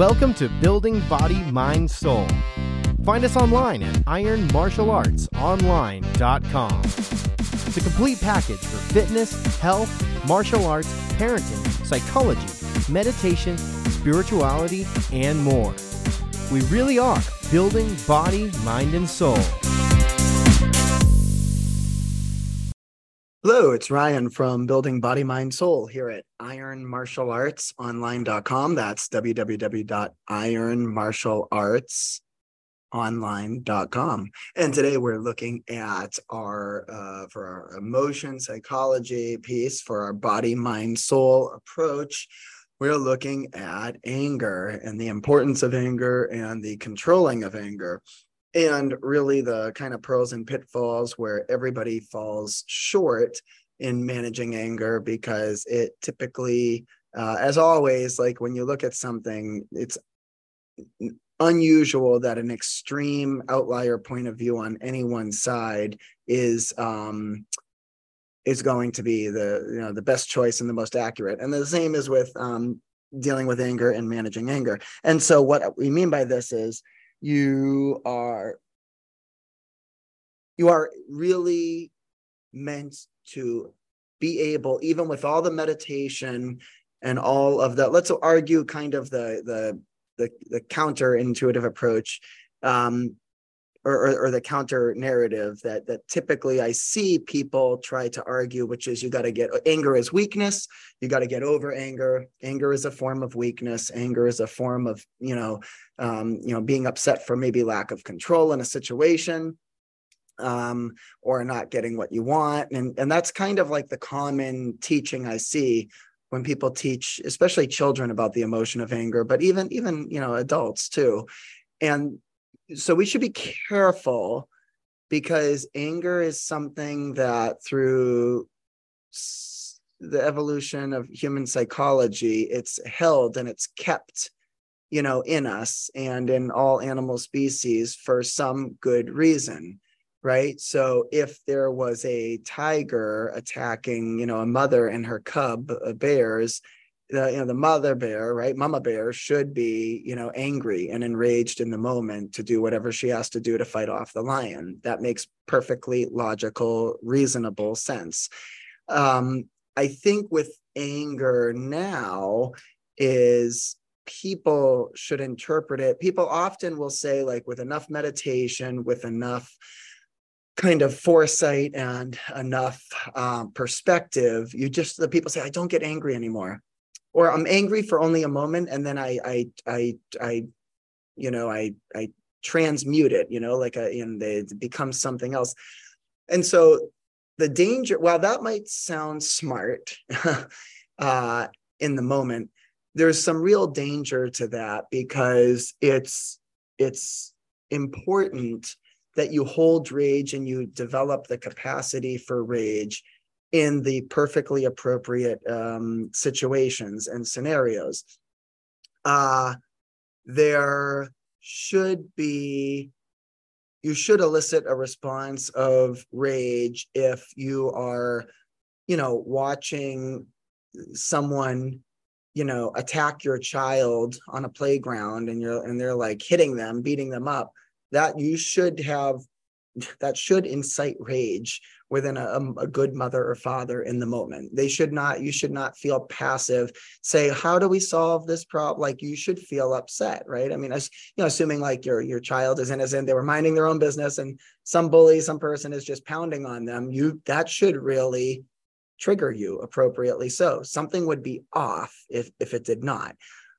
Welcome to Building Body, Mind, Soul. Find us online at ironmartialartsonline.com. The complete package for fitness, health, martial arts, parenting, psychology, meditation, spirituality, and more. We really are building body, mind, and soul. Hello, it's Ryan from Building Body, Mind, Soul here at ironmartialartsonline.com. That's www.ironmartialartsonline.com. And today we're looking at our, uh, for our emotion psychology piece for our body, mind, soul approach. We're looking at anger and the importance of anger and the controlling of anger and really the kind of pros and pitfalls where everybody falls short in managing anger because it typically uh, as always like when you look at something it's unusual that an extreme outlier point of view on any one side is um is going to be the you know the best choice and the most accurate. And the same is with um dealing with anger and managing anger. And so what we mean by this is you are you are really meant to be able even with all the meditation and all of that let's argue kind of the the the, the counterintuitive approach um, or, or, or, the counter narrative that that typically I see people try to argue, which is you got to get anger is weakness. You got to get over anger. Anger is a form of weakness. Anger is a form of you know um, you know being upset for maybe lack of control in a situation um, or not getting what you want, and and that's kind of like the common teaching I see when people teach, especially children, about the emotion of anger, but even even you know adults too, and so we should be careful because anger is something that through the evolution of human psychology it's held and it's kept you know in us and in all animal species for some good reason right? So if there was a tiger attacking you know a mother and her cub uh, bears the you know the mother bear right mama bear should be you know angry and enraged in the moment to do whatever she has to do to fight off the lion. That makes perfectly logical reasonable sense. Um i think with anger now is people should interpret it people often will say like with enough meditation with enough kind of foresight and enough um, perspective you just the people say i don't get angry anymore or I'm angry for only a moment and then I I I I you know I I transmute it, you know, like a and it becomes something else. And so the danger, while that might sound smart uh, in the moment, there's some real danger to that because it's it's important that you hold rage and you develop the capacity for rage in the perfectly appropriate um, situations and scenarios. Uh, there should be, you should elicit a response of rage if you are, you know, watching someone you know attack your child on a playground and you're and they're like hitting them beating them up that you should have that should incite rage within a, um, a, good mother or father in the moment. They should not you should not feel passive. Say how do we solve this problem like you should feel upset right? I mean as you know assuming like your your child is innocent they were minding their own business and some bully some person is just pounding on them you that should really trigger you appropriately. So something would be off if if it did not.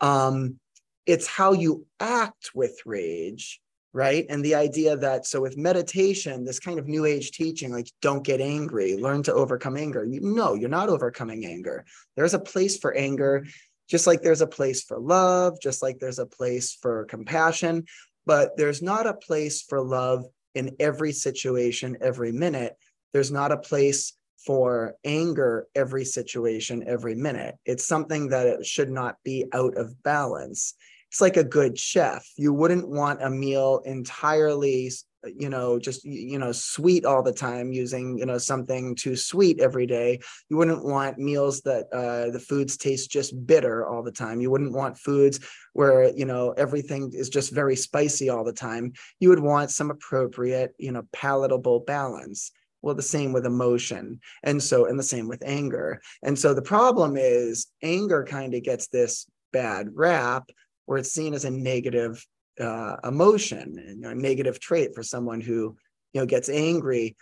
Um it's how you act with rage right? And the idea that so with meditation, this kind of new age teaching, like don't get angry, learn to overcome anger. You, no, you're not overcoming anger. There's a place for anger, just like there's a place for love, just like there's a place for compassion, but there's not a place for love in every situation, every minute. There's not a place for anger every situation, every minute. It's something that it should not be out of balance it's like a good chef. You wouldn't want a meal entirely you know just you know sweet all the time using you know something too sweet every day. You wouldn't want meals that uh, the foods taste just bitter all the time. You wouldn't want foods where you know everything is just very spicy all the time. You would want some appropriate you know palatable balance. Well the same with emotion and so and the same with anger. And so the problem is anger kind of gets this bad rap where it's seen as a negative uh, emotion and you know, a negative trait for someone who you know gets angry.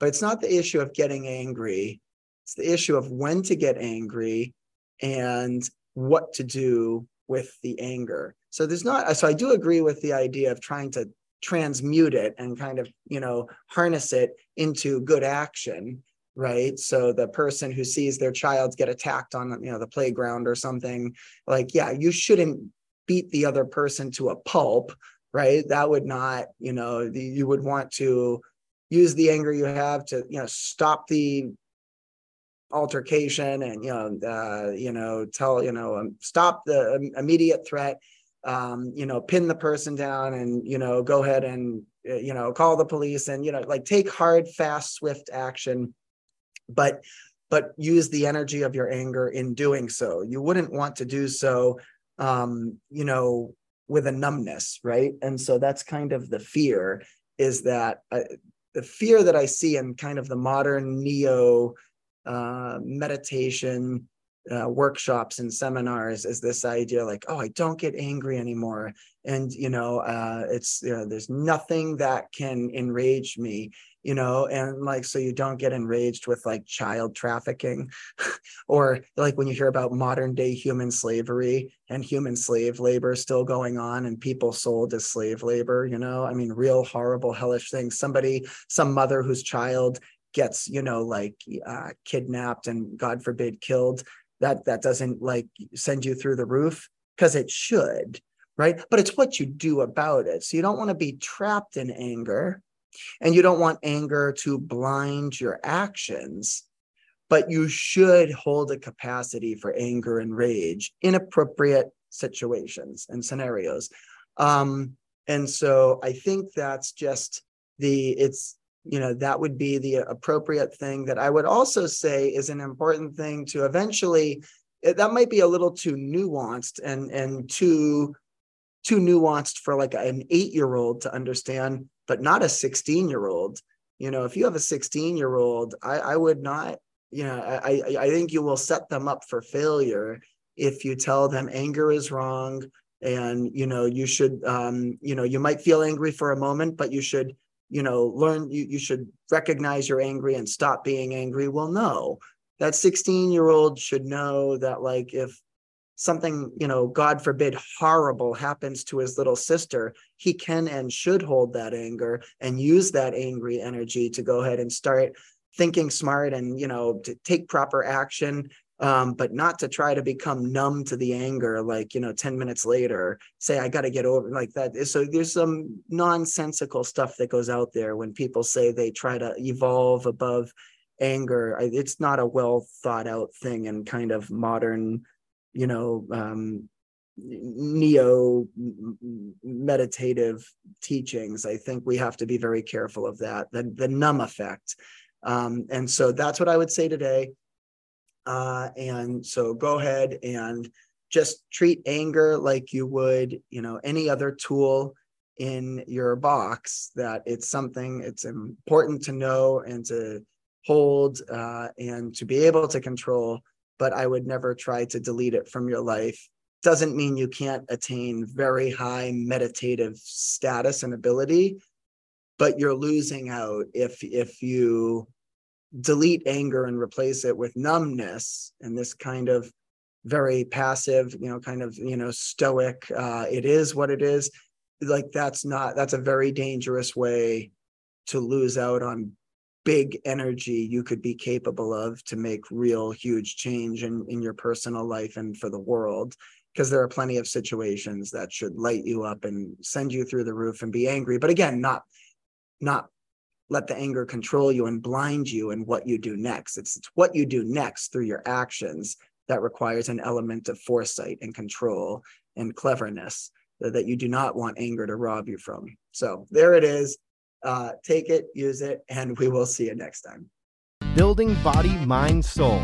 But it's not the issue of getting angry. It's the issue of when to get angry and what to do with the anger. So there's not so i do agree with the idea of trying to transmute it and kind of you know harness it into good action right? So the person who sees their child get attacked on you know the playground or something like yeah you shouldn't beat the other person to a pulp, right? That would not, you know, you would want to use the anger you have to, you know, stop the altercation and you know, uh, you know, tell you know, um, stop the immediate threat. Um, you know, pin the person down and you know, go ahead and uh, you know, call the police and you know, like take hard, fast, swift action. But but use the energy of your anger in doing so. You wouldn't want to do so um, you know, with a numbness, right? And so that's kind of the fear is that uh, the fear that I see in kind of the modern neo uh, meditation uh, workshops and seminars is this idea like, oh, I don't get angry anymore. And, you know, uh, it's, you know, there's nothing that can enrage me you know and like so you don't get enraged with like child trafficking or like when you hear about modern day human slavery and human slave labor still going on and people sold as slave labor you know i mean real horrible hellish things. Somebody some mother whose child gets you know like uh, kidnapped and god forbid killed that that doesn't like send you through the roof because it should right? But it's what you do about it. So you don't want to be trapped in anger and you don't want anger to blind your actions, but you should hold a capacity for anger and rage in appropriate situations and scenarios. Um, and so I think that's just the, it's, you know, that would be the appropriate thing that I would also say is an important thing to eventually, that might be a little too nuanced and, and too, too nuanced for like an eight year old to understand but not a 16 year old. You know, if you have a 16 year old, I, I would not, you know, I, I think you will set them up for failure if you tell them anger is wrong and you know you should um you know you might feel angry for a moment but you should you know learn you, you should recognize you're angry and stop being angry well no that 16 year old should know that like if something, you know, God forbid, horrible happens to his little sister, he can and should hold that anger and use that angry energy to go ahead and start thinking smart and, you know, to take proper action. Um, but not to try to become numb to the anger, like, you know, 10 minutes later, say, I got to get over like that. So there's some nonsensical stuff that goes out there when people say they try to evolve above anger. It's not a well thought out thing and kind of modern you know um, neo meditative teachings i think we have to be very careful of that the, the numb effect. Um, and so that's what i would say today. Uh, and so go ahead and just treat anger like you would you know any other tool in your box that it's something it's important to know and to hold uh, and to be able to control but I would never try to delete it from your life. Doesn't mean you can't attain very high meditative status and ability, but you're losing out if if you delete anger and replace it with numbness and this kind of very passive, you know, kind of you know stoic. Uh, it is what it is. Like that's not that's a very dangerous way to lose out on big energy you could be capable of to make real huge change in, in your personal life and for the world. Because there are plenty of situations that should light you up and send you through the roof and be angry. But again not not let the anger control you and blind you in what you do next. It's, it's what you do next through your actions that requires an element of foresight and control and cleverness that, that you do not want anger to rob you from. So there it is Uh, take it, use it, and we will see you next time. Building Body, Mind, Soul.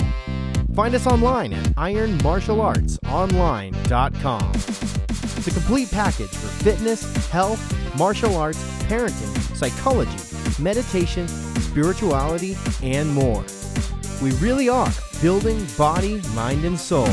Find us online at ironmartialartsonline.com. The complete package for fitness, health, martial arts, parenting, psychology, meditation, spirituality, and more. We really are building body, mind, and soul.